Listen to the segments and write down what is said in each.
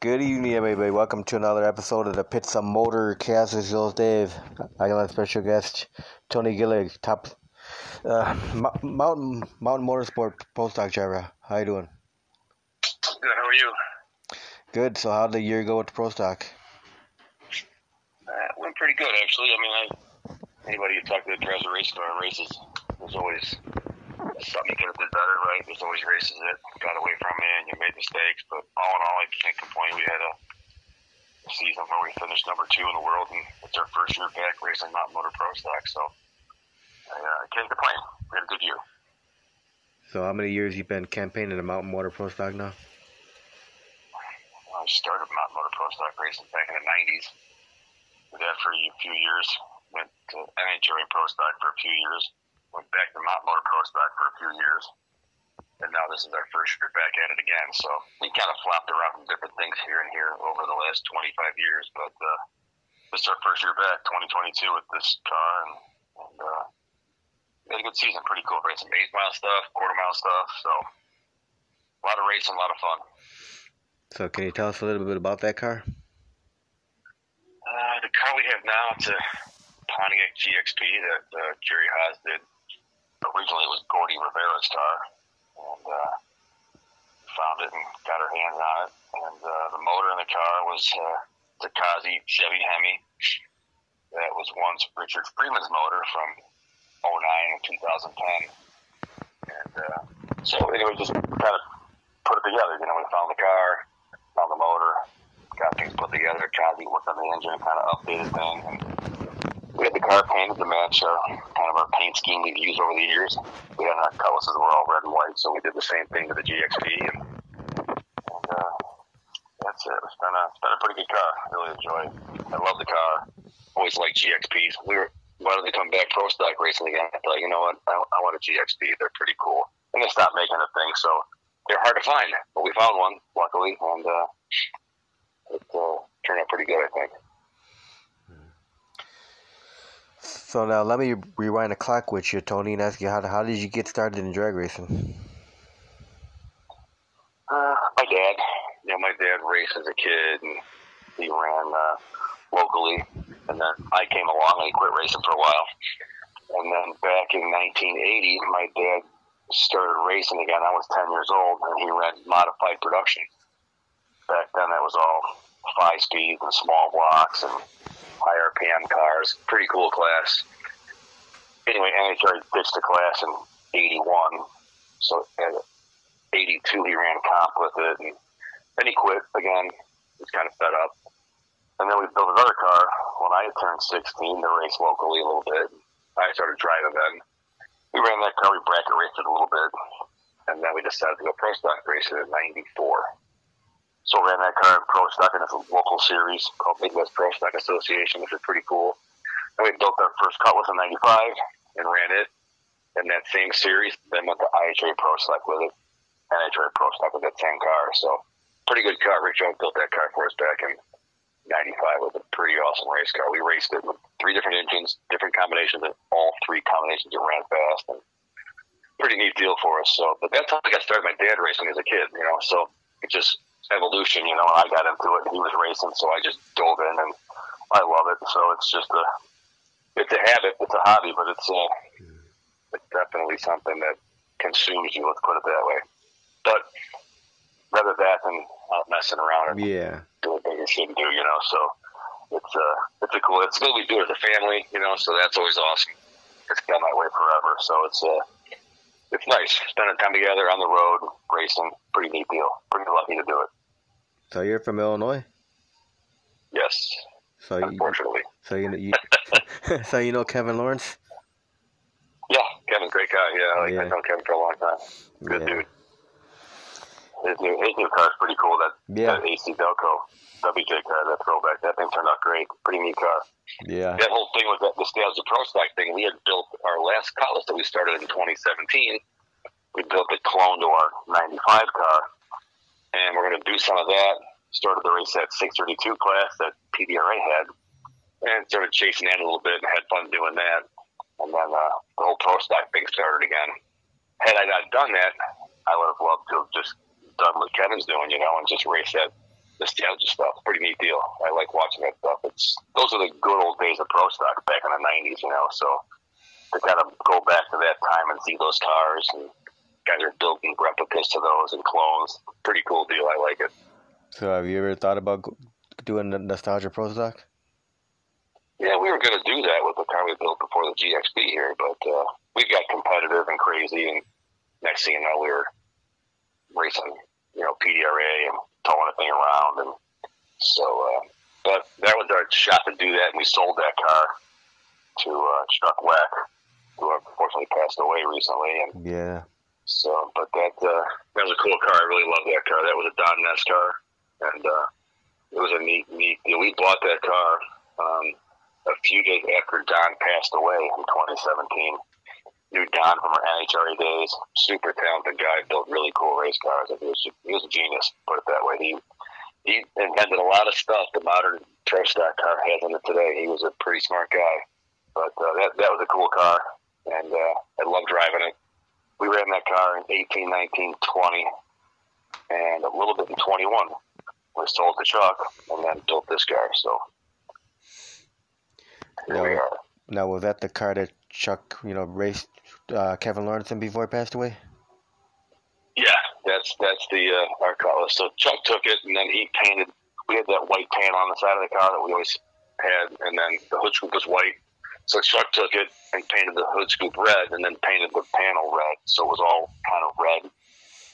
Good evening, everybody. Welcome to another episode of the Pizza Motor Cast. This is Dave. I got a special guest, Tony Gillig, top uh, mountain mountain motorsport pro stock driver. How you doing? Good. How are you? Good. So, how did the year go with the pro stock? Uh, went pretty good, actually. I mean, I, anybody you talk to that drives a race car races, there's always something you could have did better, right? There's always races that got away from me and you made mistakes, but all in all, I can't complain. We had a, season where we finished number two in the world, and it's our first year back racing Mountain Motor Pro Stock, so I uh, can't complain. We had a good year. So, how many years you been campaigning the Mountain Motor Pro Stock now? I started Mountain Motor Pro Stock racing back in the 90s. Did that for a few years. Went to NHRA Pro Stock for a few years went back to Mount Motor Pro Stock for a few years, and now this is our first year back at it again. So we kind of flopped around from different things here and here over the last 25 years, but uh, this is our first year back, 2022, with this car, and, and uh, we had a good season. Pretty cool racing, eight mile stuff, quarter mile stuff. So a lot of racing, a lot of fun. So can you tell us a little bit about that car? Uh, the car we have now, it's a Pontiac GXP that uh, Jerry Haas did originally it was Gordy Rivera's car, and uh, found it and got her hands on it. And uh, the motor in the car was uh, Takazi Chevy Hemi. That was once Richard Freeman's motor from 09 and 2010. And uh, so anyway, just kind of put it together. You know, we found the car, found the motor, got things put together. Kazi worked on the engine, kind of updated things, and we had the car painted to match our kind of our paint scheme we've used over the years. We had our cutlasses were all red and white, so we did the same thing to the GXP, and, and uh, that's it. It's been a it's been a pretty good car. I really enjoy it. I love the car. Always liked GXPs. We were wanted to come back pro stock racing again. I thought, you know what, I, I want a GXP. They're pretty cool, and they stopped making a thing, so they're hard to find. But we found one, luckily, and uh, it uh, turned out pretty good, I think. So now let me rewind the clock with you, Tony, and ask you how how did you get started in drag racing? Uh, my dad. You know, my dad raced as a kid, and he ran uh, locally. And then I came along and he quit racing for a while. And then back in 1980, my dad started racing again. I was 10 years old, and he ran modified production. Back then, that was all five speeds and small blocks and high RPM cars. Pretty cool class. Anyway, NHRA ditched the class in 81. So at 82, he ran comp with it. And then he quit again. He's kind of fed up. And then we built another car when I turned 16 to race locally a little bit. I started driving then. We ran that car, we bracket raced it a little bit. And then we decided to go pro stock racing in 94. So ran that car in Pro Stock in a local series called Midwest Pro Stock Association, which is pretty cool. And we built our first Cutlass in '95 and ran it in that same series. Then went to IHRA Pro Stock with it, NHRA Pro Stock with that same car. So pretty good car. Rick Jones built that car for us back in '95 with a pretty awesome race car. We raced it with three different engines, different combinations, and all three combinations it ran fast. And pretty neat deal for us. So, but that's how I got started. My dad racing as a kid, you know. So it just evolution, you know, I got into it he was racing, so I just dove in and I love it. So it's just a, it's a habit, it's a hobby, but it's a, uh, it's definitely something that consumes you, let's put it that way. But rather that than out messing around and yeah. doing things you shouldn't do, you know, so it's a, uh, it's a cool, it's good we do it as a family, you know, so that's always awesome. It's been that way forever. So it's, uh, it's nice spending time together on the road racing. Pretty neat deal. Pretty lucky to do it. So you're from Illinois? Yes. So unfortunately. You, so you, you so you know Kevin Lawrence? Yeah, Kevin, great guy. Yeah, like, yeah. I've known Kevin for a long time. Good yeah. dude. His new his new car's pretty cool. That yeah. that AC Delco WJ car, that throwback. That thing turned out great. Pretty neat car. Yeah. That whole thing with that nostalgia pro stock thing. We had built our last Cutlass that we started in 2017. We built a clone to our 95 car and we're going to do some of that. Started the race at 632 class that PDRA had, and started chasing that a little bit and had fun doing that. And then uh, the whole pro stock thing started again. Had I not done that, I would have loved to have just done what Kevin's doing, you know, and just race that nostalgia stuff. Pretty neat deal. I like watching that stuff. It's those are the good old days of pro stock back in the '90s, you know. So to kind of go back to that time and see those cars and guys are building replicas to those and clones. Pretty cool deal. I like it. So have you ever thought about doing a nostalgia pro stock? Yeah, we were going to do that with the car we built before the GXP here, but uh, we got competitive and crazy, and next thing you know, we were racing, you know, PDRA and towing a thing around, and so. Uh, but that was our shot to do that, and we sold that car to uh, Chuck Weck, who unfortunately passed away recently, and yeah. So, but that uh, that was a cool car. I really love that car. That was a Don Ness car, and uh, it was a neat, neat. You know, we bought that car. Um, a few days after Don passed away in 2017. Knew Don from our NHRA days. Super talented guy. Built really cool race cars. He was, he was a genius. Put it that way. He he invented a lot of stuff the modern pro stock car has in it today. He was a pretty smart guy. But uh, that that was a cool car, and uh, I love driving it. We ran that car in 18, 19, 20, and a little bit in 21. We sold the truck and then built this car. So now, now, was that the car that Chuck, you know, raced uh, Kevin Lawrence in before he passed away? Yeah, that's that's the uh, our car. So Chuck took it, and then he painted. We had that white paint on the side of the car that we always had, and then the hood scoop was white. So Chuck took it and painted the hood scoop red, and then painted the panel red, so it was all kind of red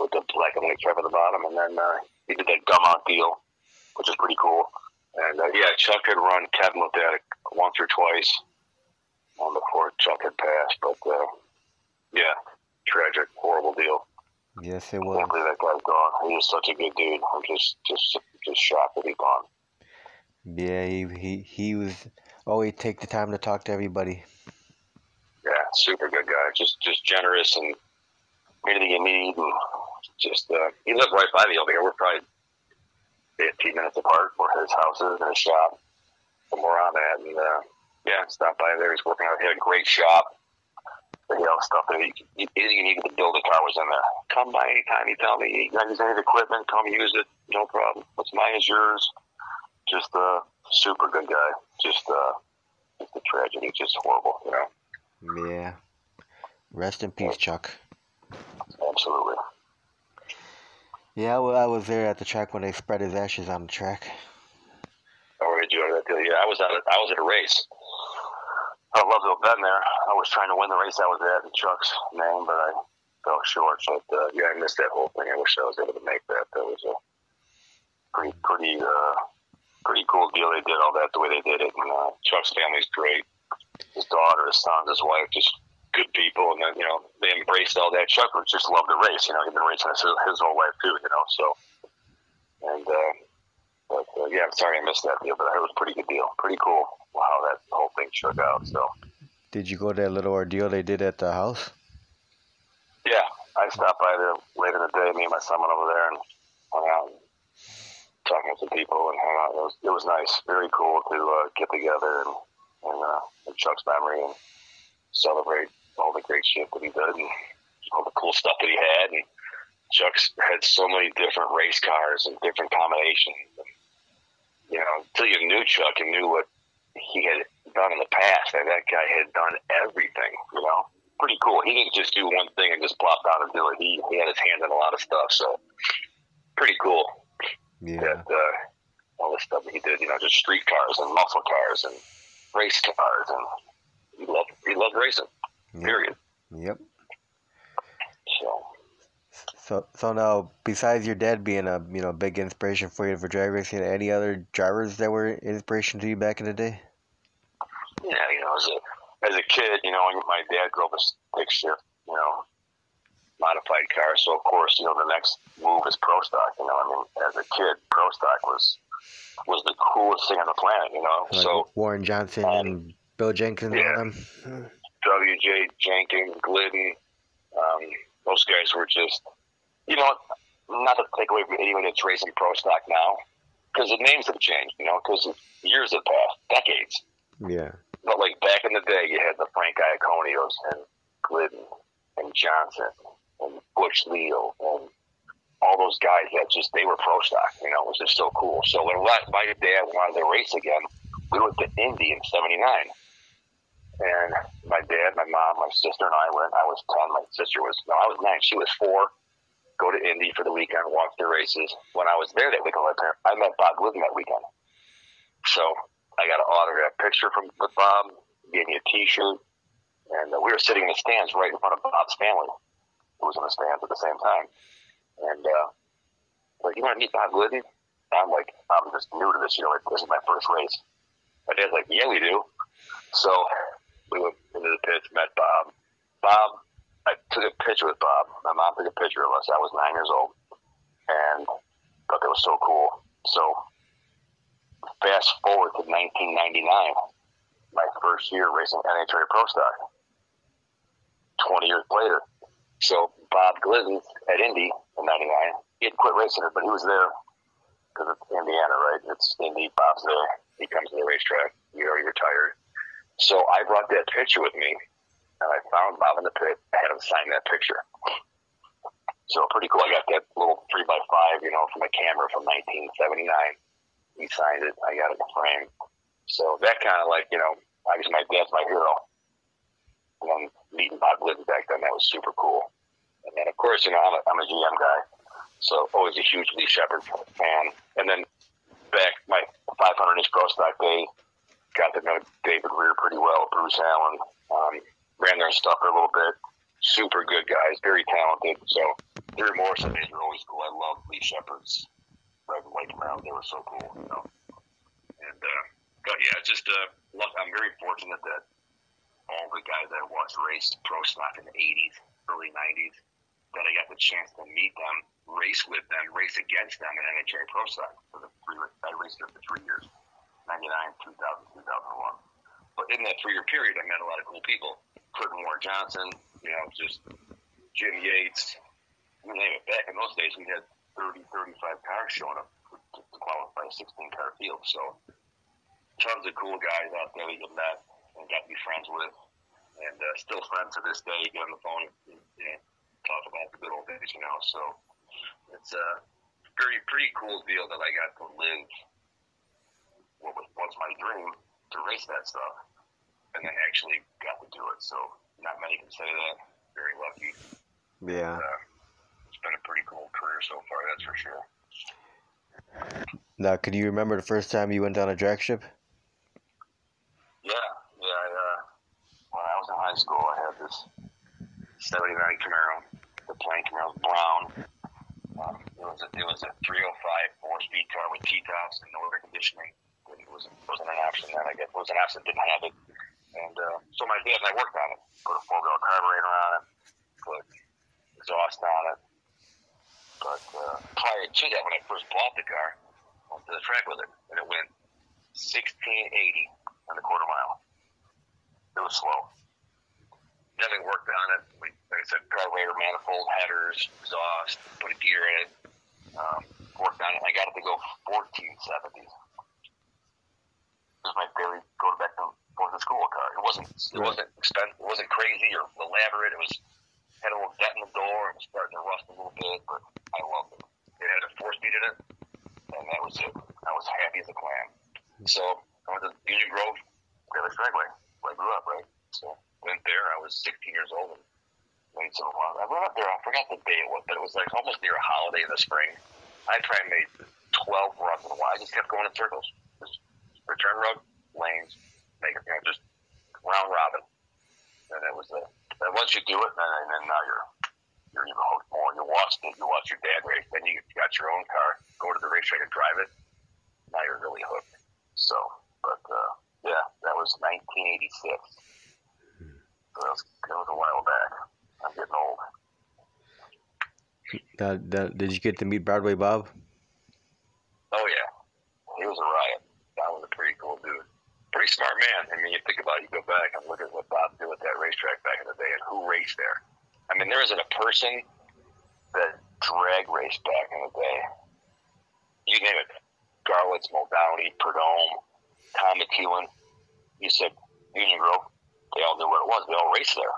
with the black and white stripe at the bottom. And then uh, he did that gum out deal, which is pretty cool. And uh, yeah, Chuck had run Kevin with that once or twice on before Chuck had passed. But uh, yeah, tragic, horrible deal. Yes, it was. Believe that guy's gone. He was such a good dude. I'm just, just, just shocked that he's gone. Yeah, he he he was always take the time to talk to everybody. Yeah, super good guy. Just just generous and anything you need, and just uh, he lived right by the here. We're probably 15 minutes apart where his house is and his shop from where I'm at. And, uh, yeah, stopped by there. He's working out. He had a great shop. You know, stuff that he, anything you needed to build a car was in there. Come by anytime. You tell me you use any equipment, come use it. No problem. What's mine is yours. Just a super good guy. Just, uh, just a tragedy. Just horrible, you know? Yeah. Rest in peace, Chuck. Absolutely. Yeah, well, I was there at the track when they spread his ashes on the track. Oh, did you that deal? Yeah, I was at a, I was at a race. I'd love to have been there. I was trying to win the race I was at in Chuck's name, but I fell short. But uh, yeah, I missed that whole thing. I wish I was able to make that. That was a pretty pretty uh, pretty cool deal. They did all that the way they did it, and uh, Chuck's family's great. His daughter, his son, his wife, just good people, and then you know they embraced all that. Chuck just loved to race. You know, he'd been racing his, his whole life too. You know, so and uh, but uh, yeah, I'm sorry I missed that deal, but it was a pretty good deal. Pretty cool how that whole thing shook out. So did you go to that little ordeal they did at the house? Yeah, I stopped by there later in the day. Me and my son went over there and hung out. Talking with some people and hang out. It was it was nice, very cool to uh, get together and and uh, in Chuck's memory and celebrate all the great shit that he did and all the cool stuff that he had. And Chuck's had so many different race cars and different combinations. And, you know, until you knew Chuck and knew what he had done in the past, and that guy had done everything, you know. Pretty cool. He didn't just do one thing and just plop out and do it. He, he had his hand in a lot of stuff, so pretty cool. Yeah. That, uh, all the stuff that he did, you know, just street cars and muscle cars and race cars, and he loved he loved racing. Period. Yep. So. So, so now, besides your dad being a you know big inspiration for you for drag racing, any other drivers that were inspiration to you back in the day? Yeah, you know, as a as a kid, you know, my dad drove a stick shift, modified car. So of course, you know, the next move is pro stock. You know, I mean, as a kid, pro stock was was the coolest thing on the planet. You know, like so Warren Johnson um, and Bill Jenkins. Yeah. W.J. Jenkins, Glidden, um, those guys were just, you know, not to take away from anyone that's racing pro stock now, because the names have changed, you know, because years have passed, decades. Yeah. But like back in the day, you had the Frank Iaconios and Glidden and Johnson and Butch Leal and all those guys that just they were pro stock. You know, it was just so cool. So when my dad wanted to race again, we went to Indy in '79. And my dad, my mom, my sister, and I went. I was 10. My sister was, no, I was 9. She was 4. Go to Indy for the weekend, watch the races. When I was there that weekend, I met Bob Glidden that weekend. So I got an autograph picture from with Bob, gave me a T-shirt, and uh, we were sitting in the stands right in front of Bob's family, who was in the stands at the same time. And uh, like, you want to meet Bob Glidden? I'm like, I'm just new to this. You know, like, this is my first race. My dad's like, yeah, we do. So we went into the pits, met Bob. Bob, I took a picture with Bob. My mom took a picture of us. I was nine years old, and thought that was so cool. So fast forward to 1999, my first year racing NHRA Pro Stock. 20 years later. So Bob Glidden at Indy in 99, he had quit racing it, but he was there because it's Indiana, right? It's Indy. Bob's there. He comes to the racetrack. You already retired. So I brought that picture with me, and I found Bob in the pit. I had him sign that picture. So pretty cool. I got that little three by five, you know, from a camera from 1979. He signed it. I got it in frame. So that kind of like, you know, obviously my dad's my hero. And meeting Bob Glidden back then, that was super cool. And then of course, you know, I'm a, I'm a GM guy, so always a huge Lee Shepherd fan. And then back my 500 inch pro stock day, got to know David Reher pretty well, Bruce Allen. Um, ran their stuff for a little bit. Super good guys, very talented. So Gary Morrison days were always cool. I love Lee Shepherd's Red and White They were so cool, you know. And uh, but yeah, just uh, look, I'm very fortunate that all the guys that I watched race pro stock in the 80s, early 90s, that I got the chance to meet them, race with them, race against them in NHRA Pro Stock for the three. I raced there for three years. 99, 2000, 2001. But in that three year period, I met a lot of cool people. Kurt and Warren Johnson, you know, just Jim Yates, you name it. Back in those days, we had 30, 35 cars showing up to, qualify a 16 car field. So tons of cool guys out there that you met and got to be friends with. And uh, still friends to this day. Get on the phone and know, talk about the good old days, you know. So it's a pretty, pretty cool deal that I got to live what was once my dream to race that stuff, and then actually got to do it. So not many can say that. Very lucky. Yeah. Uh, it's been a pretty cool career so far, that's for sure. Now, can you remember the first time you went on a drag strip? Yeah, yeah. I, uh, when I was in high school, I had this '79 Camaro. The plain Camaro was brown. Um, it was a, it was a 305 four-speed car with T-tops and no air conditioning was wasn't an option then. I guess it was an option didn't have it, and uh, so my dad and I worked on it. Put a four wheel carburetor on it, put exhaust on it. But uh, prior to that, when I first bought the car, I went to the track with it, and it went 1680 on the quarter mile. It was slow. We worked on it. We, like I said, carburetor, manifold, headers, exhaust, put a gear in it. Um, worked on it. I got it to go 1470 was my daily go to back and forth to school car. It wasn't it right. wasn't expensive. It wasn't crazy or elaborate. It was had a little dent in the door and was starting to rust a little bit, but I loved it. It had a four speed in it, and that was it. I was happy as a clam. So I went to Union Grove, Davis Dragway, where I grew up, right? So went there. I was 16 years old and I went up there. I forgot the day it was, but it was like almost near a holiday in the spring. I and made 12 runs in a while. I just kept going in circles return road lanes, make you know, just round robin. And it was the, and once you do it, then, and then now you're, you're even hooked more. You watch it, you watch your dad race, then you got your own car, go to the racetrack and drive it. Now you're really hooked. So, but, uh, yeah, that was 1986. So that was, that was a while back. I'm getting old. Did you get to meet Broadway Bob? Oh yeah, he was a riot That was a pretty cool dude. Pretty smart man. I mean, you think about it, you go back and look at what Bob did with that racetrack back in the day and who raced there. I mean, there isn't a person that drag raced back in the day. You name it. Garlits, Muldowney, Prudhomme, Tom McEwen. You said Union Grove. They all knew what it was. They all raced there.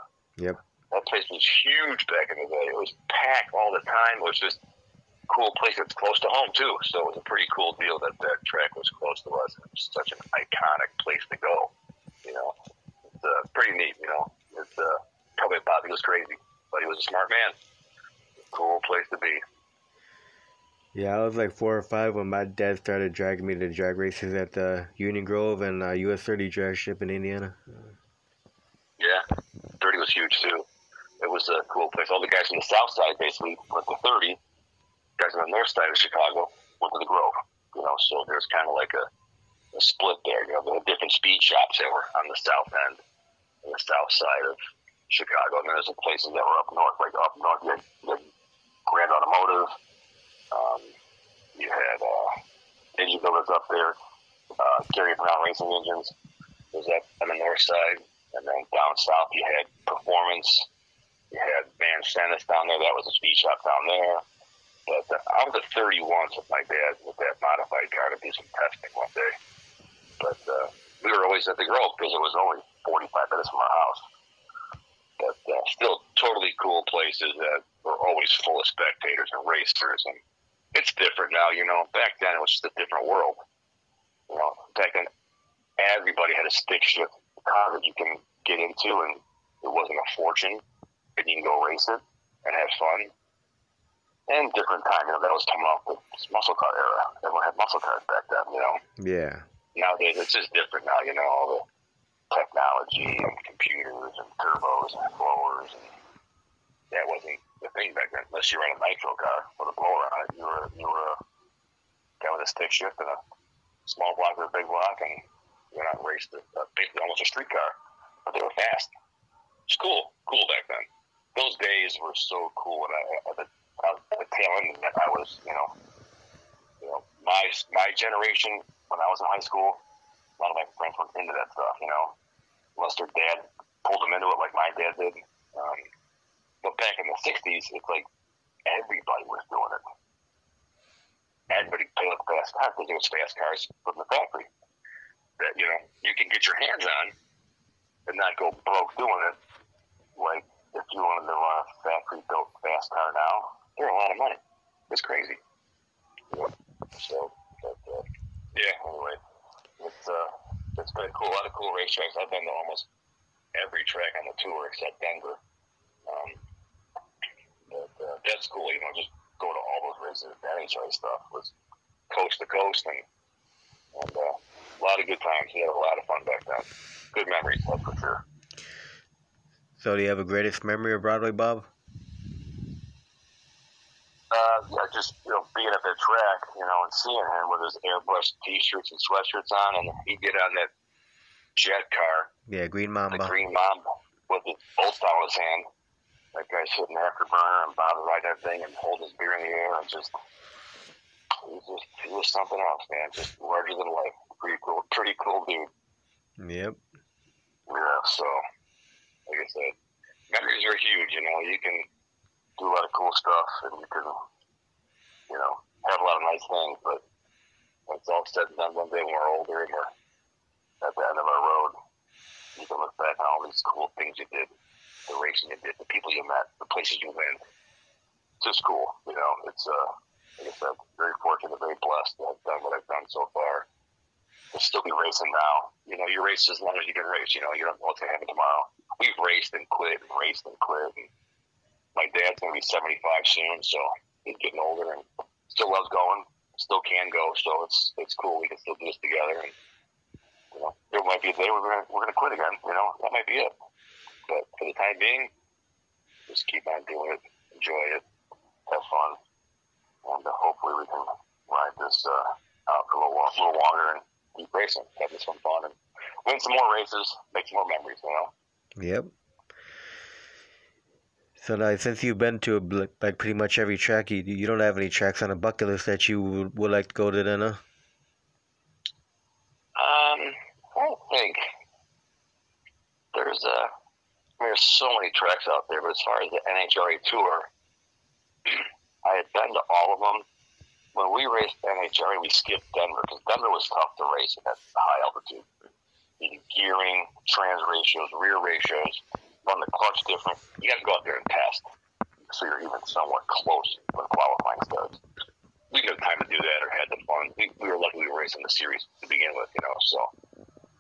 Yep. That place was huge back in the day. It was packed all the time. It was just cool place that's close to home too. So it was a pretty cool deal that that track was close to us. It was such an iconic place to go. You know, it's uh, pretty neat. You know, it's uh, probably Bobby was crazy, but he was a smart man. Cool place to be. Yeah, I was like four or five when my dad started dragging me to drag races at the Union Grove and uh, US 30 drag strip in Indiana. Yeah, 30 was huge too. It was a cool place. All the guys from the south side basically went to 30. Guys on the north side of Chicago went to the Grove. You know, so there's kind of like a, a split there. You know, there were different speed shops that were on the south end and the south side of Chicago. And then there's the places that were up north, like up north, you had, you had Grand Automotive. Um, you had uh, engine builders up there. Uh, Gary Brown Racing Engines was up on the north side. And then down south, you had Performance. Had Van Stennis down there. That was a speed shop down there. But uh, I was at 31 with my dad with that modified car to do some testing one day. But uh, we were always at the Grove because it was only 45 minutes from our house. But uh, still, totally cool places that were always full of spectators and racers. And it's different now, you know. Back then, it was just a different world. You know, back then, everybody had a stick shift car that you can get into, and it wasn't a fortune, and you can go race it and have fun. And different time, you know, that was coming off the muscle car era. Everyone had muscle cars back then, you know. Yeah. Nowadays, it's just different now, you know, all the technology and computers and turbos and blowers. And that wasn't the thing back then, unless you ran a nitro car with a blower on it. You were, you were a guy with a stick shift and a small block or a big block, and you went out and raced a, basically almost a street car, but they were fast. It's cool, cool back then. Those days were so cool, and I, at the, at the tail end, I was, you know, you know, my my generation when I was in high school, a lot of my friends were into that stuff, you know, unless their dad pulled them into it like my dad did. Um, but back in the '60s, it's like everybody was doing it. Everybody played with fast cars because was fast cars from the factory that you know you can get your hands on and not go broke doing it. Like if you wanted to run a factory built fast car now, they're a lot of money. It's crazy. Yeah. So, but, uh, yeah. Anyway, it's uh, it's been cool. A lot of cool racetracks. I've been to almost every track on the tour except Denver. Um, but uh, that's cool. You know, just go to all those races. The NHRA stuff was coast to coast and and uh, a lot of good times. We had a lot of fun back then. Good memories, that's for sure. So, do you have a greatest memory of Broadway, Bob? Uh, yeah, just you know, being at the track, you know, and seeing him with his airbrush T-shirts and sweatshirts on, and he'd get on that jet car, Yeah, Green Mamba. the green mamba, with the bolts on his hand. That guy sitting afterburner and Bob riding that thing and hold his beer in the air and just he was just he was something else, man. Just larger than life. Pretty cool, pretty cool dude. Yep. Yeah, so like I said, memories are huge. You know, you can do a lot of cool stuff, and you can, you know, have a lot of nice things. But when it's all said and done, one day when we're older and we're at the end of our road, you can look back on all these cool things you did, the racing you did, the people you met, the places you went. It's just cool. You know, it's uh, like I said, very fortunate, very blessed to have done what I've done so far. To still be racing now. You know, you race as long as you can race. You know, you don't know what's going to happen tomorrow. We've raced and quit and raced and quit. And my dad's going to be 75 soon, so he's getting older and still loves going, still can go. So it's it's cool. We can still do this together. And, you know, there might be a day we're going we're gonna quit again. You know, that might be it. But for the time being, just keep on doing it, enjoy it, have fun, and uh, hopefully we can ride this uh, out for a little, a little longer and keep racing, have this some fun, and win some more races, make some more memories. You know. Yep. So now, since you've been to like pretty much every track, you you don't have any tracks on a bucket list that you would, would like to go to then, huh? Um, I don't think there's a. I mean, there's so many tracks out there, but as far as the NHRA tour, I had been to all of them. When we raced NHRA, we skipped Denver because Denver was tough to race at high altitude. The gearing, trans ratios, rear ratios, run the clutch different. You got to go out there and test, so you're even somewhat close when qualifying starts. we didn't have time to do that or had the fun. We, we were lucky we were racing the series to begin with, you know. So,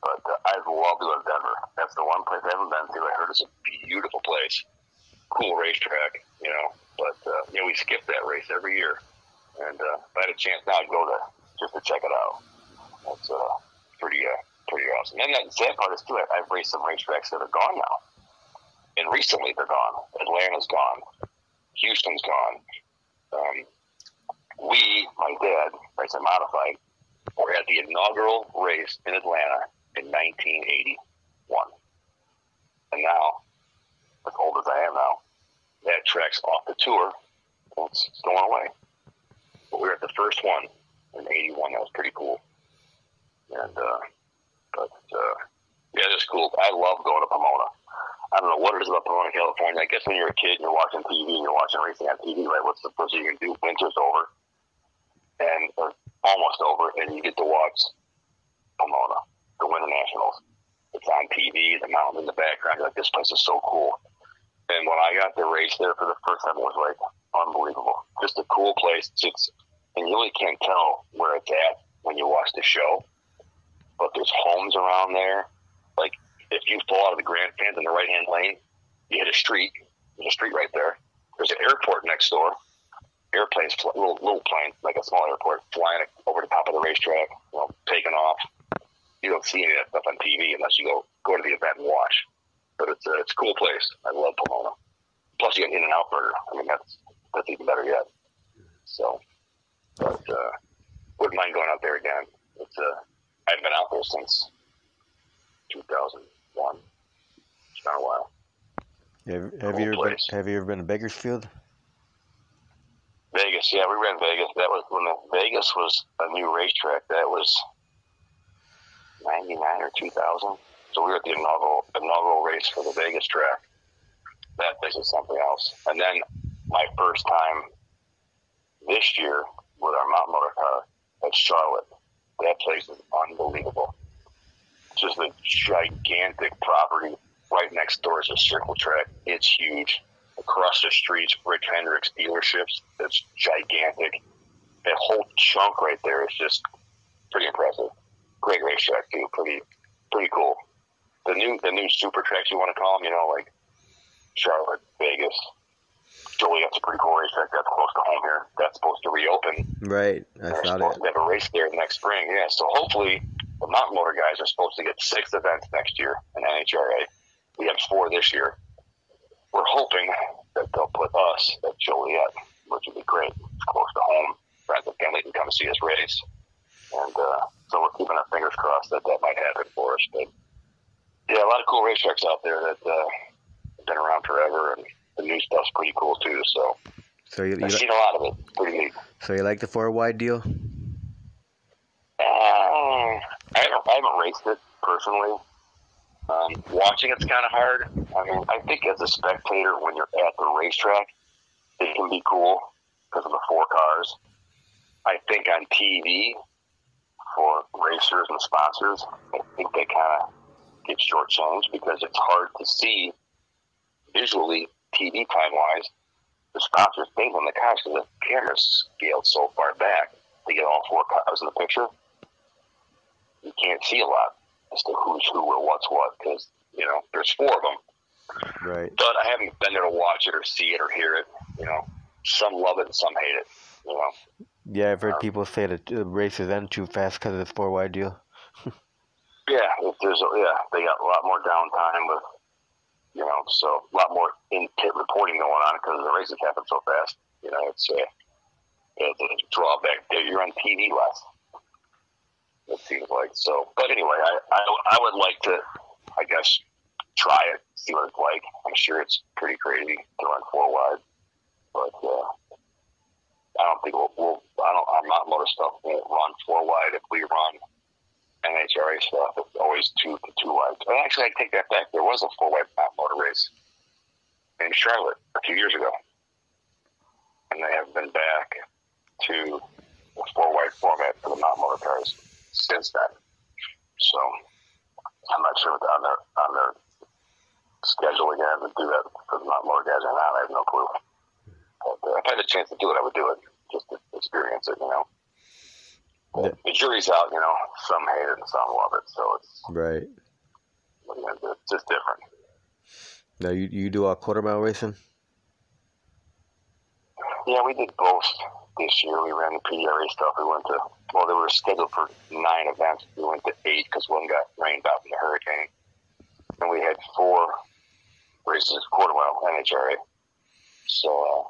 but uh, I'd love to go to Denver. That's the one place I haven't been to. I heard it's a beautiful place, cool racetrack, you know. But uh, you know, we skip that race every year, and uh, if I had a chance now, I'd go there just to check it out. That's uh, pretty uh, pretty awesome. And the sad part is too, I've raced some racetracks that are gone now, and recently they're gone. Atlanta's gone, Houston's gone. Um, we, my dad, racing modified, were at the inaugural race in Atlanta in 1981, and now, as old as I am now, that track's off the tour. it's going away. But we were at the first one in '81. That was pretty cool. And uh, but uh, yeah, it's cool. I love going to Pomona. I don't know what it is about Pomona, California. I guess when you're a kid and you're watching TV and you're watching racing on TV, right? What's the first thing you can do? Winter's over, and or almost over, and you get to watch Pomona, the Winter Nationals. It's on TV, the mountain in the background. You're like, this place is so cool. And when I got to race there for the first time, it was like unbelievable. Just a cool place. It's, and you really can't tell where it's at when you watch the show. But there's homes around there. Like if you fall out of the grandstand in the right hand lane, you hit a street. There's a street right there. There's an airport next door. Airplanes, little little plane, like a small airport, flying over the top of the racetrack, you know, taking off. You don't see any of that stuff on TV unless you go go to the event and watch but it's a, it's a cool place. I love Pomona. Plus, you get In and Out Burger. I mean, that's that's even better yet. So, but uh, wouldn't mind going out there again. It's uh, I haven't been out there since 2001. It's been a while. Have, have Cool you ever been, have you ever been to Bakersfield? Vegas, yeah, we ran Vegas. That was when the Vegas was a new racetrack. That was 99 or 2000. So we were at the inaugural inaugural race for the Vegas track. That place is something else. And then my first time this year with our mountain motor car at Charlotte. That place is unbelievable. It's Just a gigantic property. Right next door is a circle track. It's huge. Across the streets, Rick Hendrick's dealerships. It's gigantic. That whole chunk right there is just pretty impressive. Great racetrack too. Pretty, pretty cool. The new, the new super tracks you want to call them, you know, like Charlotte, Vegas, Joliet's a pretty cool racetrack. That's close to home here. That's supposed to reopen. Right, I They're supposed that. to have a race there next spring. Yeah, so hopefully the mountain motor guys are supposed to get six events next year in NHRA. We have four this year. We're hoping that they'll put us at Joliet, which would be great. It's close to home. Friends and family can come see us race. And uh, so we're keeping our fingers crossed that that might happen for us. But yeah, a lot of cool racetracks out there that uh, have been around forever, and the new stuff's pretty cool too. So So you, you I've seen a lot of it. Pretty neat. so you like the four wide deal? Uh, I haven't, I haven't raced it personally. Um, watching it's kind of hard. I mean, I think as a spectator, when you're at the racetrack, it can be cool because of the four cars. I think on TV for racers and sponsors, I think they kind of get shortchanged because it's hard to see visually, TV time wise, the sponsors think on the cars because the camera's scaled so far back to get all four cars in the picture. You can't see a lot as to who's who or what's what because you know there's four of them. Right. But I haven't been there to watch it or see it or hear it. You know, some love it and some hate it. You know, Yeah, I've heard uh, people say that the races end too fast because of this four wide deal. yeah, if there's a, yeah, they got a lot more downtime with you know, so a lot more in pit reporting going on because the races happen so fast. You know, it's a, it's a drawback. You're on TV less. It seems like so. But anyway, I, I I would like to, I guess, try it, see what it's like. I'm sure it's pretty crazy to run four wide, but uh, I don't think we'll, we'll. I don't. Our mountain motor stuff won't run four wide if we run NHRA stuff. It's always two to two wide. And actually, I take that back. There was a four wide mountain motor race in Charlotte a few years ago, and they have been back to the four wide format for the mountain motor cars since then. So I'm not sure if on their on their schedule again to do that for the mountain motor guys or not. I have no clue. But uh, if I had a chance to do it, I would do it just to, experience it. You know, the, the jury's out. You know, some hate it and some love it. So it's right. You know, it's just different. Now you you do a quarter mile racing. Yeah, we did both this year. We ran the PDRA stuff. We went to well, they were scheduled for nine events. We went to eight because one got rained out in the hurricane, and we had four races quarter mile NHRA. So uh,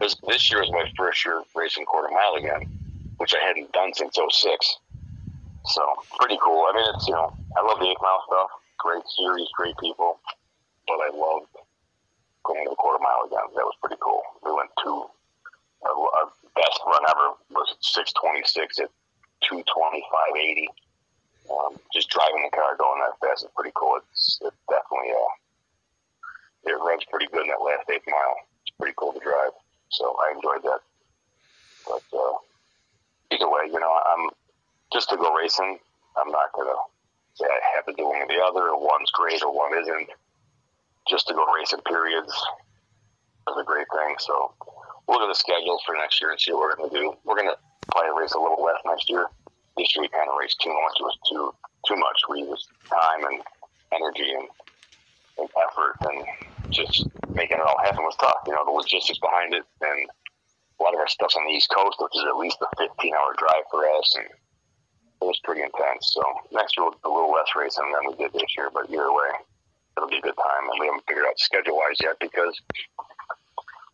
this this year was my first year racing quarter mile again, which I hadn't done since 06. So pretty cool. I mean, it's you know I love the eight mile stuff. Great series, great people, but I loved going to the quarter mile again. That was pretty cool. We went to our, our best run ever was 626 at 225.80. Um, just driving the car going that fast is pretty cool. It's, it's definitely uh, it runs pretty good in that last eighth mile. It's pretty cool to drive. So I enjoyed that. But uh, either way, you know, I'm just to go racing. I'm not gonna say I have to do one or the other, or one's great or one isn't. Just to go racing periods is a great thing. So look at the schedule for next year and see what we're gonna do. We're gonna probably race a little less next year. This year we kind of raced too much. It was too too much. We used time and energy and, and effort and just making it all happen was tough. You know, the logistics behind it and a lot of our stuff's on the East Coast, which is at least a 15 hour drive for us. And it was pretty intense. So next year we'll do a little less racing than we did this year, but either way, it'll be a good time. And we haven't figured out schedule wise yet because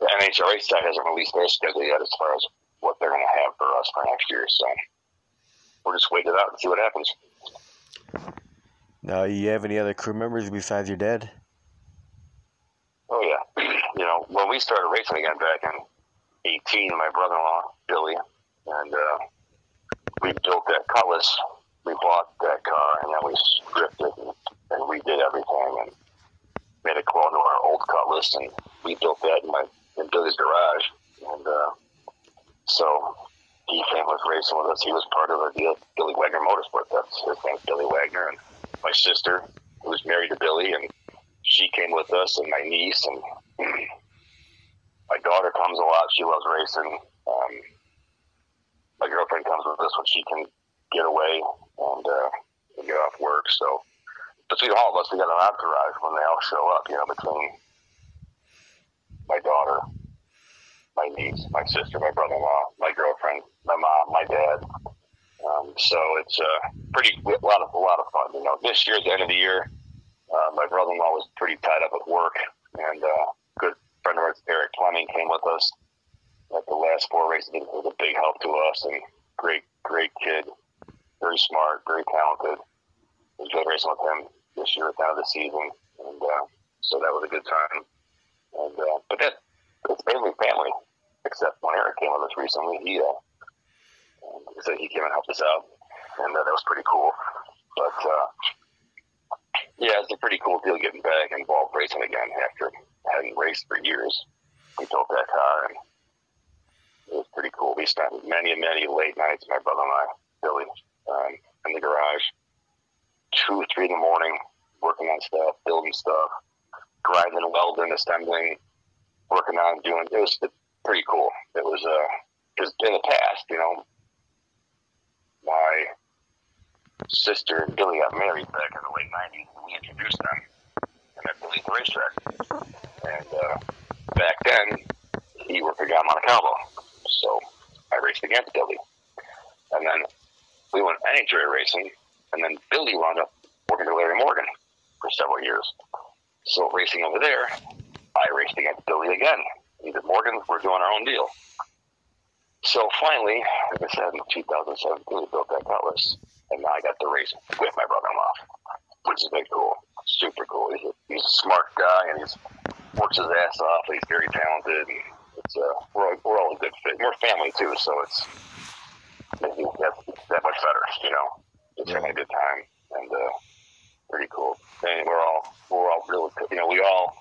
the NHRA side hasn't released their schedule yet as far as what they're going to have for us for next year. So we'll just wait it out and see what happens. Now, you have any other crew members besides your dad? Oh yeah, you know when we started racing again back in '18, my brother-in-law Billy and uh, we built that Cutlass. We bought that car and then we stripped it and, and redid everything and made a clone to our old Cutlass and we built that in my in Billy's garage and uh, so he came with racing with us. He was part of a deal, Billy Wagner Motorsport. That's his name's Billy Wagner and my sister who was married to Billy and she came with us and my niece and my daughter comes a lot. She loves racing. Um, my girlfriend comes with us when she can get away and uh, get off work. So between all of us, we got an entourage when they all show up. You know, between my daughter, my niece, my sister, my brother-in-law, my girlfriend, my mom, my dad. Um, so it's uh, pretty a lot of a lot of fun. You know, this year at the end of the year, uh, my brother-in-law was pretty tied up with work, and uh, friend of ours, Eric Fleming, came with us at the last four races. He was a big help to us, and great, great kid, very smart, very talented. Enjoyed racing with him this year at the end of the season, and uh, so that was a good time. And uh, but that it's mainly family, except when Eric came with us recently, he uh, so he came and helped us out, and uh, that was pretty cool. But uh, yeah, it's a pretty cool deal getting back involved racing again after having raced for years. We built that car, and it was pretty cool. We spent many, many late nights, my brother and I, Billy, um, in the garage, two, three in the morning, working on stuff, building stuff, grinding, welding, assembling, working on doing. It was pretty cool. It was because uh, in the past, you know, my sister and Billy got married back in the late '90s. and We introduced them, at Billy's racetrack. And uh, back then, he worked for John Montecalvo, so I raced against Billy. And then we went NHRA racing, and then Billy wound up working for Larry Morgan for several years. So racing over there, I raced against Billy again. Either Morgan, we're doing our own deal. So finally, like I said, in 2017, we built that Cutlass, and now I got to race with my brother-in-law, which is big cool, super cool. He's a, he's a smart guy, and he's works his ass off. He's very talented. And it's uh, we're we're all a good fit. We're family too, so it's maybe that that much better, you know. It's having a good time and uh, pretty cool. And we're all we're all really, you know, we all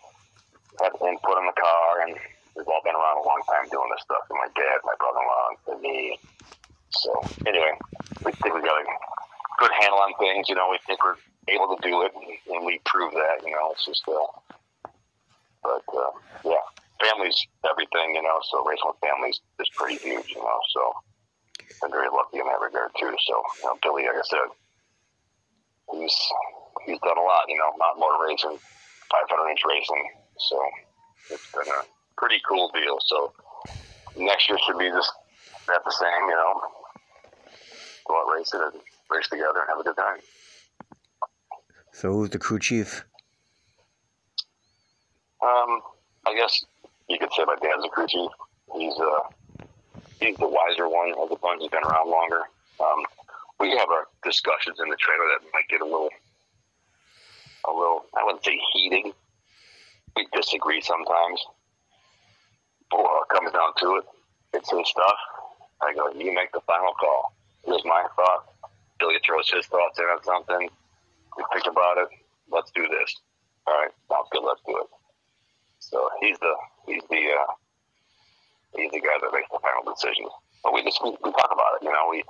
had input in the car, and we've all been around a long time doing this stuff. And my dad, my brother-in-law, and me. So anyway, we think we got a good handle on things. You know, we think we're able to do it, and, and we prove that. You know, it's just uh, but uh, yeah, family's everything, you know. So racing with families is pretty huge, you know. So I'm very lucky in that regard too. So you know, Billy, like I said, he's he's done a lot, you know, mountain motor racing, 500 inch racing. So it's been a pretty cool deal. So next year should be just that the same, you know. Go out race it and race together and have a good time. So who's the crew chief? Um, I guess you could say my dad's a crew chief. He's uh he's the wiser one of the bunch. He's been around longer. Um, we have our discussions in the trailer that might get a little, a little. I wouldn't say heated. We disagree sometimes. But when it comes down to it, it's his stuff. I go, you make the final call. Here's my thought. Billy throws his thoughts in on something. We think about it. Let's do this. All right, sounds good. Let's do it. So he's the he's the uh, he's the guy that makes the final decision. But we just we, we talk about it. You know, we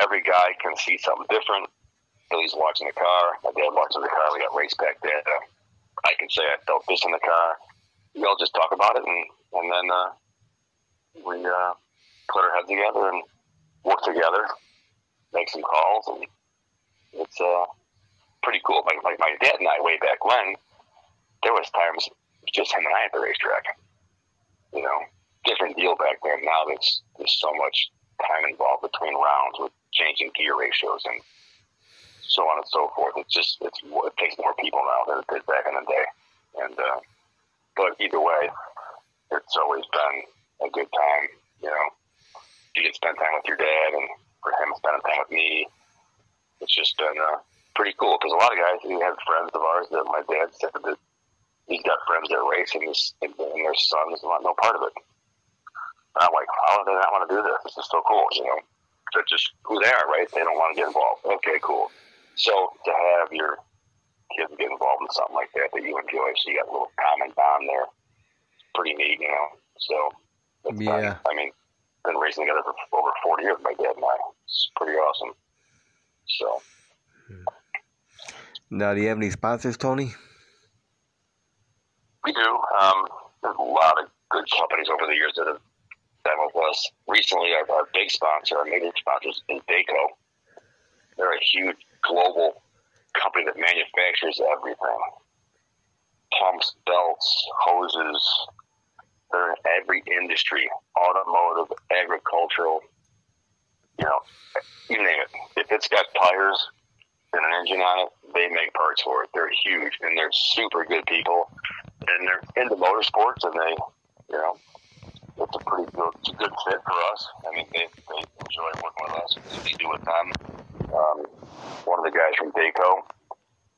every guy can see something different. Billy's watching the car. My dad watching the car. We got RacePak data. I can say I felt this in the car. We all just talk about it, and and then uh, we uh, put our heads together and work together, make some calls, and it's uh, pretty cool. Like, like my dad and I, way back when, there was times just him and I at the racetrack. You know, different deal back then. Now there's there's so much time involved between rounds with changing gear ratios and so on and so forth. It's just it's it takes more people now than it did back in the day. And uh, but either way, it's always been a good time. You know, you get spend time with your dad, and for him spending time with me, it's just been uh, pretty cool. Because a lot of guys, we have friends of ours that my dad said that he's got friends that race, and, his, and their sons want no part of it. And I'm like, how do they not want to do this? This is so cool, you know. They're just who they are, right? They don't want to get involved. Okay, cool. So to have your kids get involved in something like that that you enjoy, so you got a little common bond there, it's pretty neat, you know. So it's Yeah. Been, I mean, been racing together for over 40 years, my dad and I. It's pretty awesome. So Now, do you have any sponsors, Tony? we do. Um, there's a lot of good companies over the years that have been with us. Recently, our, our big sponsor, our major sponsor is Dayco. They're a huge global company that manufactures everything. Pumps, belts, hoses. They're in every industry, automotive, agricultural, you know, you name it. If it's got tires and an engine on it, they make parts for it. They're huge and they're super good people. And they're into motorsports and they, you know, it's a pretty good, it's a good fit for us. I mean, they, they enjoy working with us. We do with them. Um, one of the guys from Dayco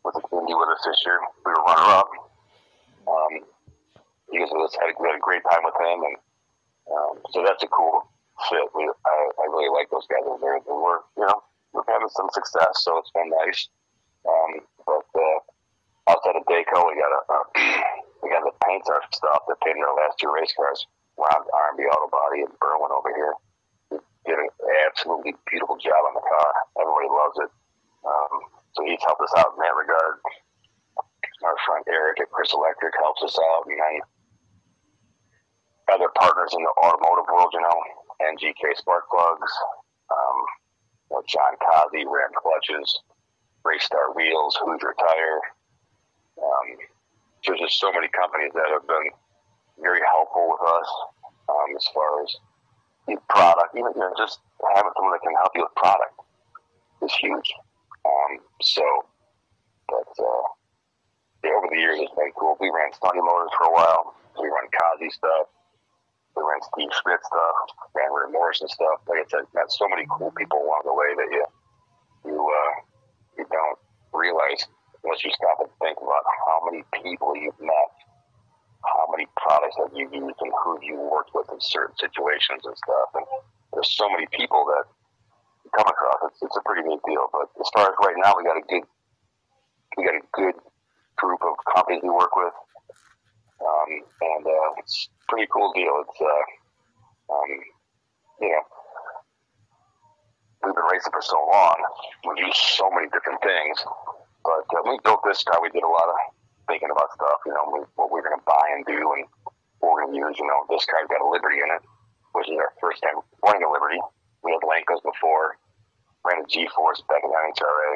was at Indy with us this year. We were runner up. Um, he was with us, had a, had a great time with him, and um, so that's a cool fit. We, I, I really like those guys over there. They were, you know, we're some success, so it's been nice. Um, but uh, outside of Dayco, we got a uh, we got the paints our stuff that painted our last two race cars. Ron R&B Auto Body in Berwyn over here He did an absolutely beautiful job on the car. Everybody loves it. Um, so he's helped us out in that regard. Our friend Eric at Chris Electric helps us out, and then other partners in the automotive world, you know, NGK Spark Plugs, Kaase, Ram Clutches, Race Star Wheels, Hoosier Tire. Um, there's just so many companies that have been very helpful with us um, as far as product, even you know, just having someone that can help you with product is huge. Um, so, but uh, yeah, over the years it's been cool. We ran Stony Motors for a while. We ran Kaase stuff. We ran Steve Schmidt stuff. Ran Ray Morrison stuff. Like I said, met so many cool people along the way that you uh, you don't realize unless you stop and think about how many people you've met how many products have you used and who you worked with in certain situations and stuff. And there's so many people that you come across. It's, it's a pretty neat deal. But as far as right now, we got a good, we got a good group of companies we work with, um, and uh, it's a pretty cool deal. It's, uh, um, you know, we've been racing for so long. We've so many different things. But uh, we built this car, we did a lot of thinking about stuff, you know, what we're going to buy and do and we're going to use, you know, this car's got a Liberty in it, which is our first time running a Liberty. We had Lencos before, ran a G-Force back in NHRA,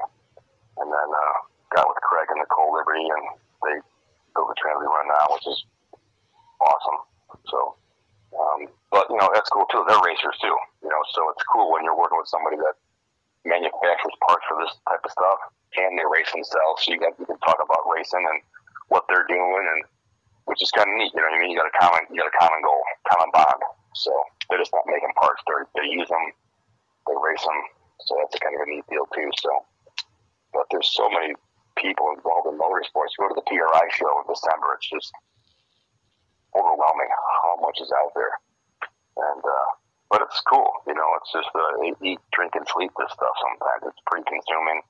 and then uh, got with Craig and Nicole Liberty, and they built the trailer we run now, which is awesome. So, um, but you know, that's cool too. They're racers too, you know, so it's cool when you're working with somebody that manufactures parts for this type of stuff and they race themselves. So you you can talk about racing and what they're doing, and which is kind of neat. You know what I mean? You got a common you got a common goal, common bond. So they're just not making parts; they they use them, they race them. So that's a kind of a neat deal too. So, but there's so many people involved in motorsports. Go to the PRI show in December; it's just overwhelming how much is out there, and. uh but it's cool, you know. It's just uh, eat, drink, and sleep this stuff. Sometimes it's pretty consuming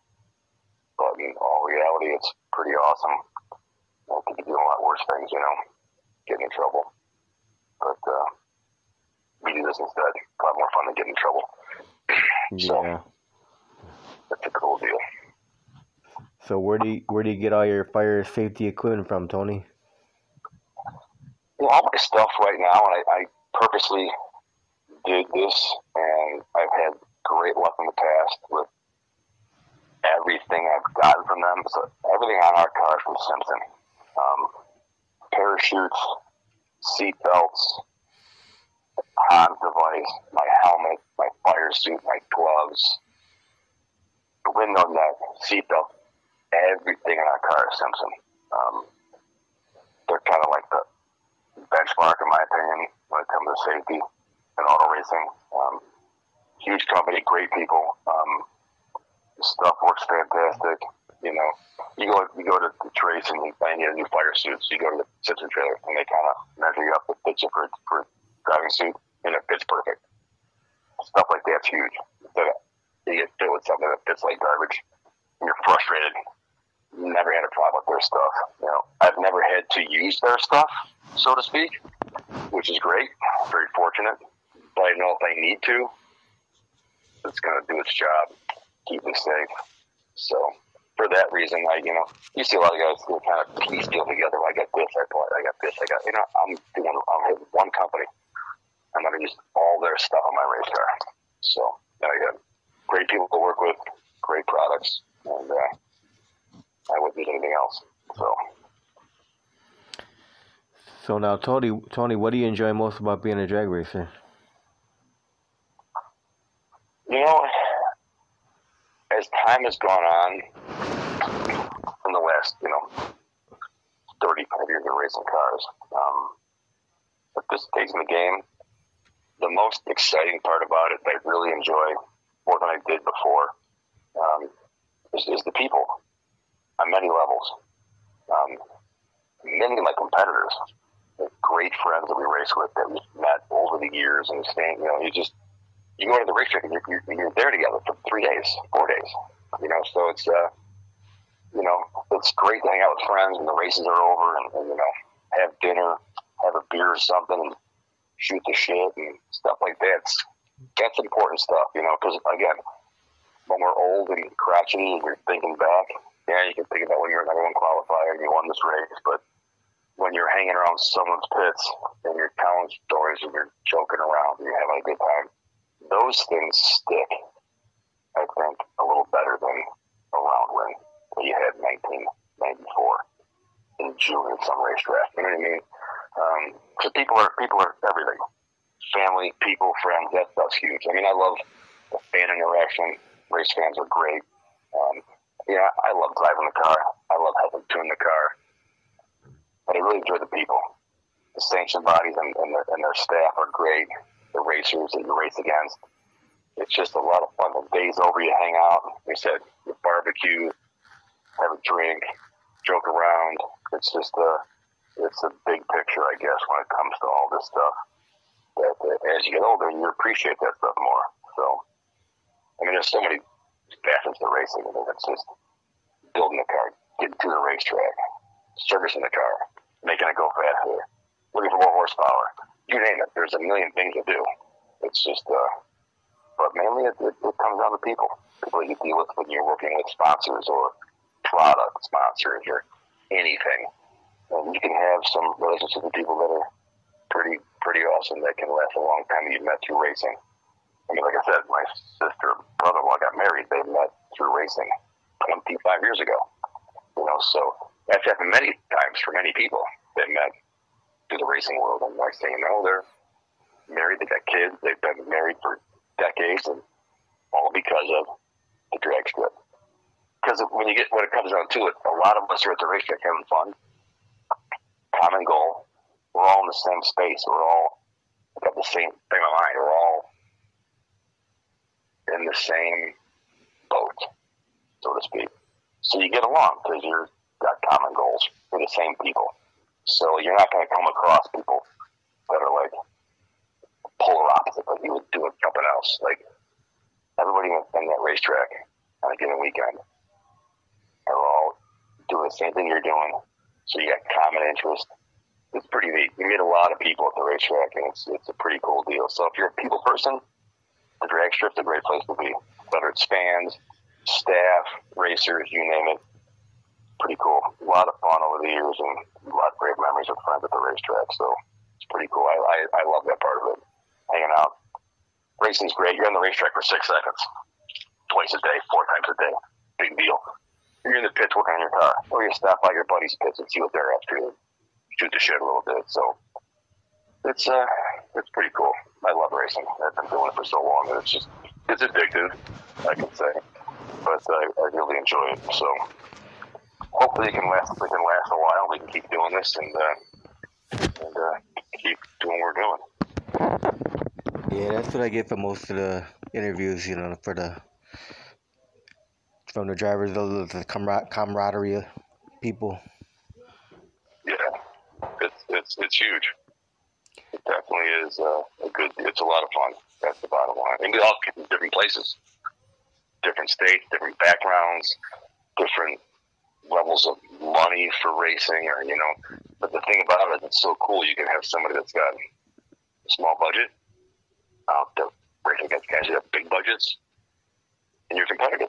but in all reality, it's pretty awesome. I could be doing a lot worse things, you know, getting in trouble. But uh, we do this instead. A lot more fun than getting in trouble. Yeah. So, that's a cool deal. So where do you, where do you get all your fire safety equipment from, Tony? Know, all my stuff right now, and I, I purposely did this, and I've had great luck in the past with everything I've gotten from them. So everything on our car is from Simpson. Um, parachutes, seat belts, Hans device, my helmet, my fire suit, my gloves, the window net, seat belt, everything in our car is Simpson. Um, they're kind of like the benchmark, in my opinion, when it comes to safety and auto racing. Um, huge company, great people. Um, stuff works fantastic. You know, you go you go to the trace and you find you new fire suit. So you go to the Simpson trailer and they kind of measure you up to fit you for for driving suit, and it fits perfect. Stuff like that's huge. Instead you get fit with something that fits like garbage, and you're frustrated. Never had a problem with their stuff. You know, I've never had to use their stuff, so to speak, which is great. Very fortunate. But I know if I need to, it's going to do its job keep me safe. So for that reason, I you know you see a lot of guys who kind of piece deal together. I got this, I bought, I got this, I got you know I'm doing I'm hitting one company. I'm gonna use all their stuff on my race car. So I got great people to work with, great products, and uh, I wouldn't use anything else. So. So now, Tony, Tony, what do you enjoy most about being a drag racer? You know, as time has gone on last, you know, 35 years of racing cars, um, at this stage in the game, the most exciting part about it that I really enjoy more than I did before um, is, is, the people on many levels. Um, many of my competitors, great friends that we race with that we've met over the years and staying, you know, you just you go to the racetrack and you're, you're, you're there together for three days, four days. You know, so it's uh, you know, it's great to hang out with friends when the races are over and, and you know have dinner, have a beer or something, and shoot the shit and stuff like that. It's, that's important stuff, you know, because again, when we're old and crotchety and you're thinking back, yeah, you can think about when you're number one qualifier and you won this race, but when you're hanging around someone's pits and you're telling stories and you're joking around and you're having a good time, those things stick, I think, a little better than you had in 1994 in June at some racetrack. You know what I mean? Um, people are people are everything. Family, people, friends. That stuff's huge. I mean, I love the fan interaction. Race fans are great. Um, yeah, I love driving the car. I love helping tune the car. But I really enjoy the people. The sanction bodies and, and, their, and their staff are great the racers that you race against. It's just a lot of fun. The days over, you hang out. Like I said, you barbecue, have a drink, joke around. It's just a, it's a big picture, I guess, when it comes to all this stuff. That, that as you get older, you appreciate that stuff more. So, I mean, there's so many facets to racing. I mean, it's just building the car, getting to the racetrack, servicing the car, making it go faster, looking for more horsepower, you name it. There's a million things to do. It's just, uh, but mainly it, it, it comes down to people. People you deal with when you're working with sponsors or product sponsors or anything. And you can have some relationships with people that are pretty pretty awesome that can last a long time. You met through racing. I mean, like I said, my sister and brother-in-law got married. They met through racing 25 years ago. You know, so that's happened many times for many people. They met through the racing world, and next thing you know, they're married. They got kids. They've been married for decades, and all because of the drag strip. Because when you get when it comes down to it, a lot of us are at the racetrack having fun. Common goal. We're all in the same space. We're all got the same thing of mind. We're all in the same boat, so to speak. So you get along because you're got common goals. We're the same people. So you're not going to come across people that are like polar opposite, like you would do with something else. Like everybody in that racetrack on a given weekend doing the same thing you're doing. So you got common interest. It's pretty neat. You meet a lot of people at the racetrack, and it's it's a pretty cool deal. So if you're a people person, the drag strip's a great place to be. Whether it's fans, staff, racers, you name it. Pretty cool. A lot of fun over the years and a lot of great memories with friends at the racetrack. So it's pretty cool. I, I, I love that part of it. Hanging out. Racing's great. You're on the racetrack for six seconds. Twice a day, four times a day. Big deal. You're in the pits working on your car. Or you stop by your buddy's pits and see what they're up to. Shoot the shit a little bit. So it's uh it's pretty cool. I love racing. I've been doing it for so long that it's just it's addictive, I can say. But I, I really enjoy it. So hopefully it can last. It can last a while. We can keep doing this and uh, and uh, keep doing what we're doing. Yeah, that's what I get for most of the interviews. You know, for the from the drivers, the, the camar- camaraderie of people. Yeah, it's it's it's huge. It definitely is uh, a good. It's a lot of fun. That's the bottom line. And we all get from different places, different states, different backgrounds, different levels of money for racing, or you know. But the thing about it, it's so cool. You can have somebody that's got a small budget out there racing against guys who have big budgets, and you're competitive.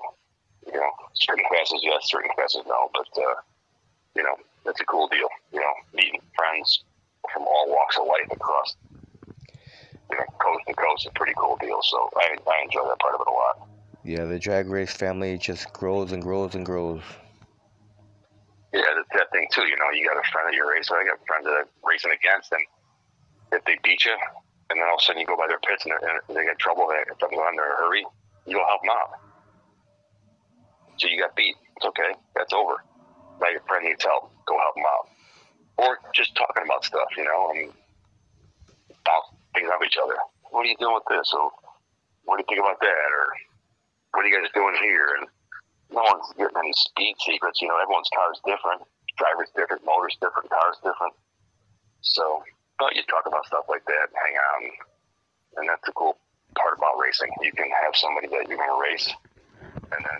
You know, certain classes yes, certain classes no, but uh, you know, it's a cool deal. You know, meeting friends from all walks of life across you know, coast to coast, is a pretty cool deal. So I I enjoy that part of it a lot. Yeah, the drag race family just grows and grows and grows. Yeah, that's that thing too. You know, you got a friend that you're racing. I got friends that I'm racing against, and if they beat you, and then all of a sudden you go by their pits and, and they get trouble, they if something going, they're in a hurry, you go help them out. So you got beat. It's okay. That's over. Now your friend needs help. Go help him out. Or just talking about stuff, you know, and bounce things off each other. What are you doing with this? So what do you think about that? Or what are you guys doing here? And no one's getting any speed secrets. You know, everyone's car is different. Driver's different. Motor's different. Car's different. So, but you talk about stuff like that, hang and, and that's the cool part about racing. You can have somebody that you're going to race, and then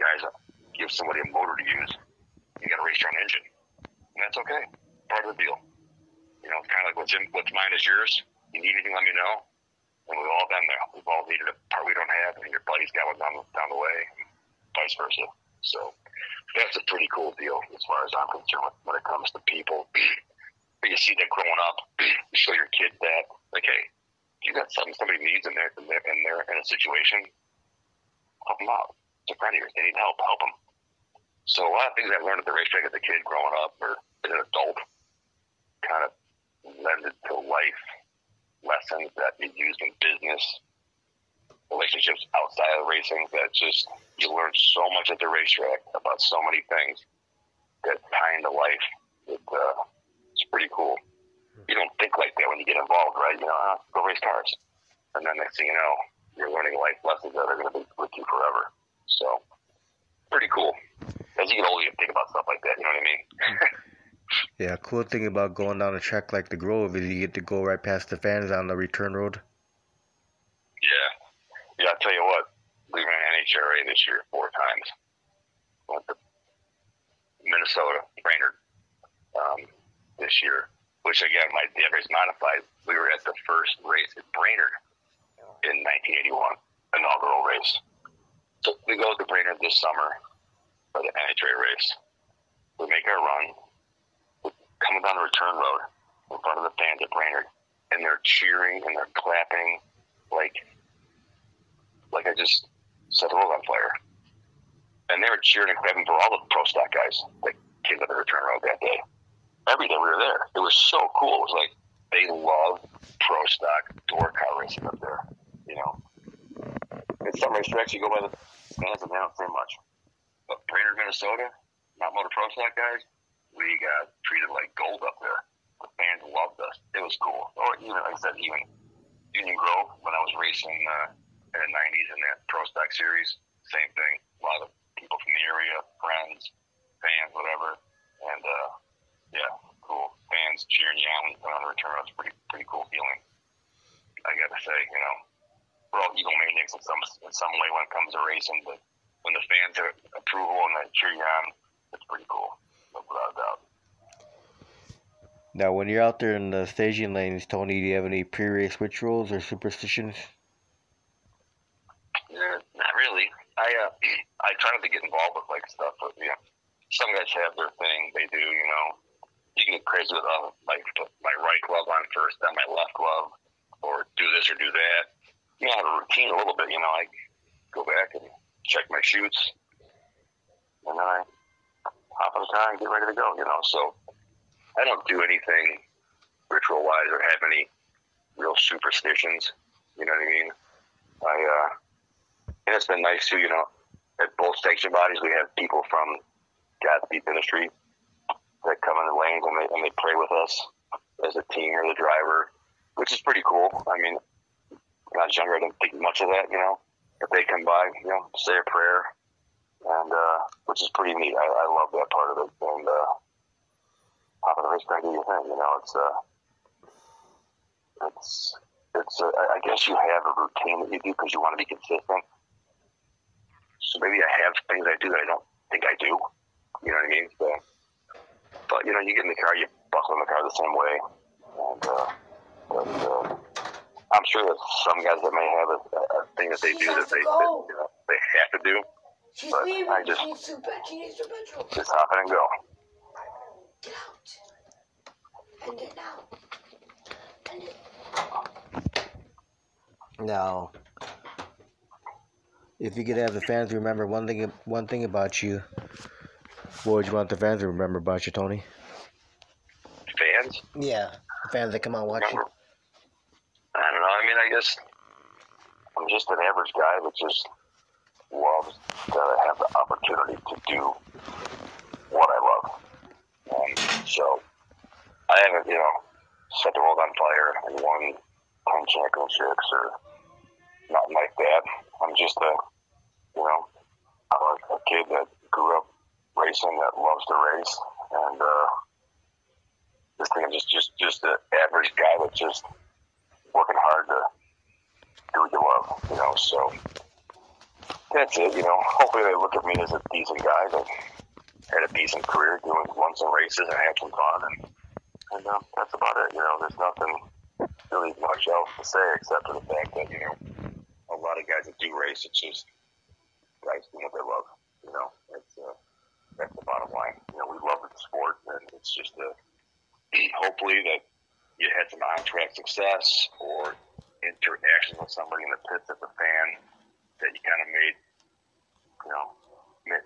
guys give somebody a motor to use. You got to race your own engine, and that's okay. Part of the deal. You know, it's kind of like what's in, what's mine is yours. You need anything, let me know. And we've all been there. We've all needed a part we don't have, and your buddy's got one down, down the way, and vice versa. So that's a pretty cool deal as far as I'm concerned when it comes to people. but you see that growing up, you show your kid that, like, hey, you got something somebody needs in there, and they're, and they're in a situation, help them out. It's a friend of yours. They need help. Help them. So a lot of things I learned at the racetrack as a kid growing up, or as an adult, kind of lended to life lessons that you use in business, relationships outside of racing. That just you learn so much at the racetrack about so many things that tie into life. It, uh, it's pretty cool. You don't think like that when you get involved, right? You know, ah, go race cars, and then next thing you know, you're learning life lessons that are going to be with you forever. So, pretty cool. As you get older, you think about stuff like that. You know what I mean? Yeah, cool thing about going down a track like the Grove is you get to go right past the fans on the return road. Yeah. Yeah, I'll tell you what, we ran NHRA this year four times. Went to Minnesota, Brainerd, um, this year, which again, my dad race modified. We were at the first race at Brainerd in 1981, inaugural race. We go to Brainerd this summer for the NHRA race. We make our run. We're coming down the return road in front of the fans at Brainerd and they're cheering and they're clapping, like, like I just set the world on fire. And they were cheering and clapping for all the pro stock guys that came to the return road that day. Every day we were there. It was so cool. It was like they love pro stock door car racing up there. You know, in some racetracks you go by the fans and they don't say much. But Brainerd, Minnesota, mountain motor pro stock guys, we got treated like gold up there. The fans loved us. It was cool. Or even, like I said, even Union Grove when I was racing uh, in the '90s in that pro stock series, same thing. A lot of people from the area, friends, fans, whatever, and uh, yeah, cool. Fans cheering you on on the return. It's pretty pretty cool feeling. I gotta say, you know, we're all egomaniacs in some in some way when it comes to racing, but when the fans are approval and they cheer you on, it's pretty cool, without a doubt. Now, when you're out there in the staging lanes, Tony, do you have any pre-race rituals or superstitions? Yeah, not really. I uh, I try not to get involved with like stuff, but yeah, some guys have their thing. They do, you know. You can get crazy with uh, like my right glove on first, then my left glove, or do this or do that. You know, have a routine a little bit. You know, I go back and check my chutes, and then I hop in the car and get ready to go. You know, so I don't do anything ritual wise or have any real superstitions. You know what I mean? I uh, and it's been nice too. You know, at both sanction bodies we have people from Godspeed Ministry that come in the lanes and they and they pray with us as a team or the driver, which is pretty cool. I mean, when I was younger, I didn't think much of that. You know, if they come by, you know, say a prayer, and uh, which is pretty neat. I, I love that part of it. And uh, hop on the racetrack, do your thing. You know, it's uh, it's it's. Uh, I guess you have a routine that you do because you want to be consistent. So maybe I have things I do that I don't think I do. You know what I mean? So, but you know, you get in the car, you buckle in the car the same way, and uh, but, uh, I'm sure that some guys that may have a, a thing that they She's do that they that, you know, they have to do. She's But leaving. I just- she needs to bed. She needs to bedroom. Just hop in and go. Get out. End it now. End it. Now, if you could have the fans remember one thing, one thing about you, what would you want the fans to remember about you, Tony? Fans, Yeah, the fans that come out watching. you. I don't know. I mean, I I'm just an average guy that just loves to have the opportunity to do what I love. So I haven't, you know, set the world on fire and won 10 championships or nothing like that. I'm just a, you know, I'm a, a kid that grew up racing that loves to race. And, uh, this thing is just, just, just an average guy that's just working hard to do what you love, you know. So that's it, you know. Hopefully, they look at me as a decent guy that had a decent career, doing won some races and had some fun, and and uh, that's about it. You know, there's nothing really much else to say except for the fact that you know a lot of guys that do race, it's just guys doing what they love. You know, it's uh, that's the bottom line. You know, we love the sport, and it's just a hopefully that you had some on-track success or interactions with somebody in the pits as a fan that you kind of made, you know,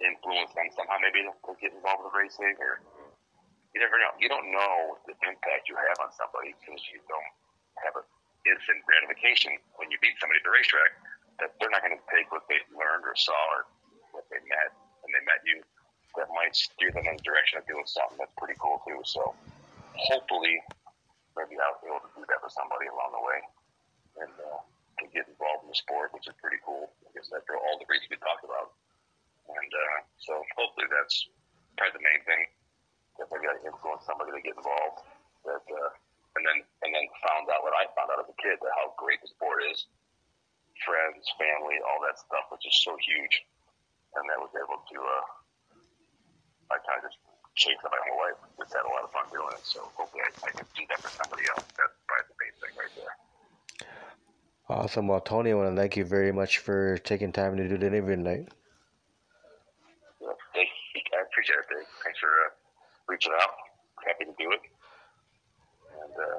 influence them somehow maybe to get involved with racing or you never know. You don't know the impact you have on somebody because you don't have an instant gratification when you beat somebody at the racetrack that they're not going to take what they learned or saw or what they met when they met you that might steer them in the direction of doing something that's pretty cool too. So hopefully maybe I'll be able to do that for somebody along the way and uh, can get involved in the sport, which is pretty cool. I guess after all the reasons we talked about. And uh, so hopefully that's probably the main thing. That I can influence somebody to get involved. That uh, and then and then found out what I found out as a kid that how great the sport is. Friends, family, all that stuff, which is so huge. And I was able to uh, I kind of just changed my whole life. Just had a lot of fun doing it. So hopefully I, I can do that for somebody else. That's probably the main thing right there. Awesome. Well, Tony, I want to thank you very much for taking time to do the interview tonight. Yeah, thank you. I appreciate it, Dave. Thanks for uh, reaching out. Happy to do it. And uh,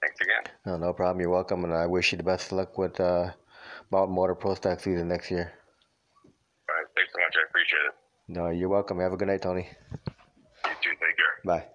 Thanks again. No, no problem. You're welcome, and I wish you the best of luck with uh, Mountain Motor Pro Stock season next year. All right. Thanks so much. I appreciate it. No, you're welcome. Have a good night, Tony. You too. Take care. Bye.